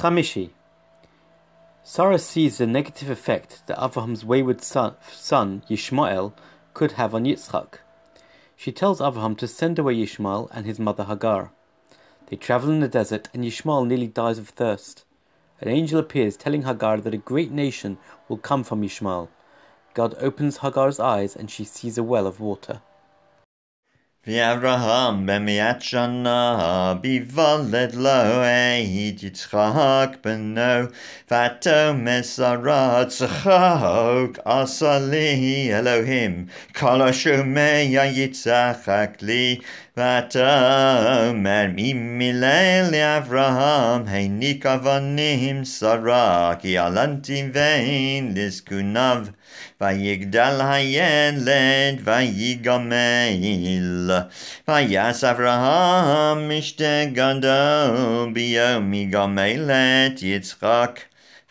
Chamishi. Sarah sees the negative effect that Abraham's wayward son, son Yishmael could have on Yitzchak. She tells Abraham to send away Yishmael and his mother Hagar. They travel in the desert, and Yishmael nearly dies of thirst. An angel appears, telling Hagar that a great nation will come from Yishmael. God opens Hagar's eyes, and she sees a well of water. ואברהם במאת שנה ביוולד לו את יצחק בנו ותאמר שרה צחוק עשה לי אלוהים כל השומע יצחק לי ותאמר ממילל לאברהם העניק אבנים שרה כי עלנתי ואין לזקוניו ויגדל הילד ויגמל. ויעש אברהם משתה גדול ביום יגמלת יצחק.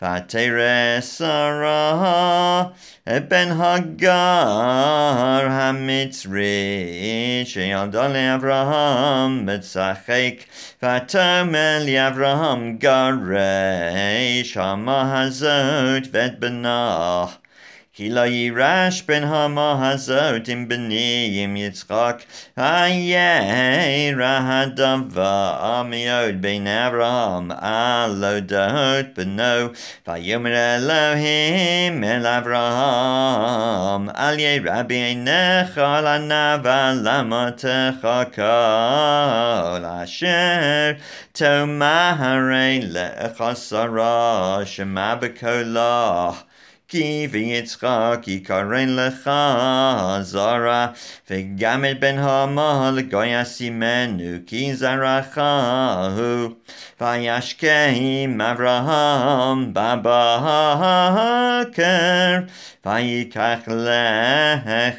ותרא שרה בן הגר המצרי שילדה לאברהם בצחק ותאמר לאברהם גרש המה הזאת ואת בנה כי לא יירש בן המה הזאת עם בני עם יצחק, הירא הדבר מאוד בין אברהם על הודות בנו, ויאמר אלוהים אל אברהם, אל ירא בעיניך לנבה למותך כל אשר תאמרי לך שרה שמע בקולה. כי ויצחק יקרן לך זרה, וגם את בן המה לגוי ישימנו, כי זרעך הוא. וישכם אברהם בבקר, ויקח לחם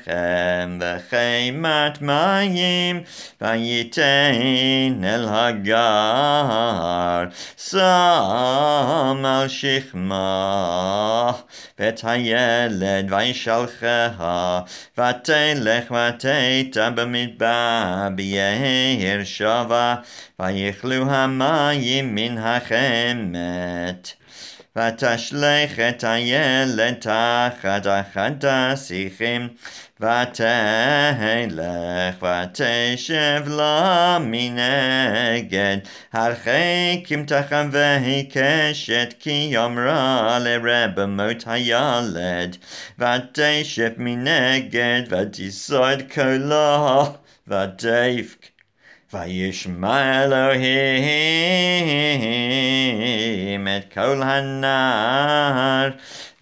וחמת מים, וייתן אל הגר, שם על שכמה. ואת הילד וישלחה, ותלך ותתה במדבר ביהר שבה, ויכלו המים מן החמת. ותשלך את הילד תחת אחד השיחים, ותלך ותשב לה מנגד, הרחק תחם והיא קשת, כי יאמרה לרב מות הילד, ותשב מנגד, ותיסוד קולה, ותבק. וישמע אלוהים את כל הנער,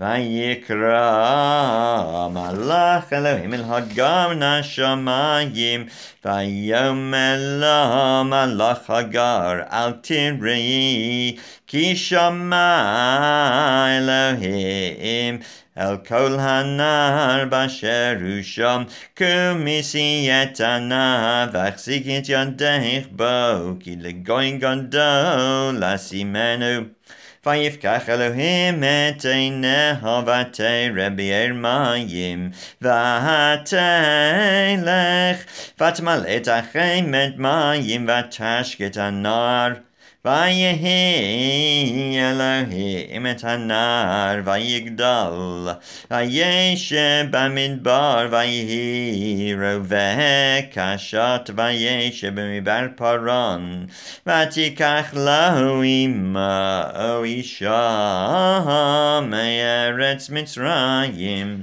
ויקרא מלאך אלוהים אל הגר השמיים, ויאמר לה מלאך הגר, אל תראי, כי שמע אלוהים אל כל הנער באשר הוא שם, קומי את הנער, והחזיק את ידך בו, כי לגוי גדול אשימנו. ויפקח אלוהים את עיניה ותרא באר מים ותלך ותמלא את החמת מים ותשק את הנער ויהי אלוהים את הנער ויגדל וישב במדבר ויהי רובה קשת וישב במדבר פרון ותיקח לו אמו אישה מארץ מצרים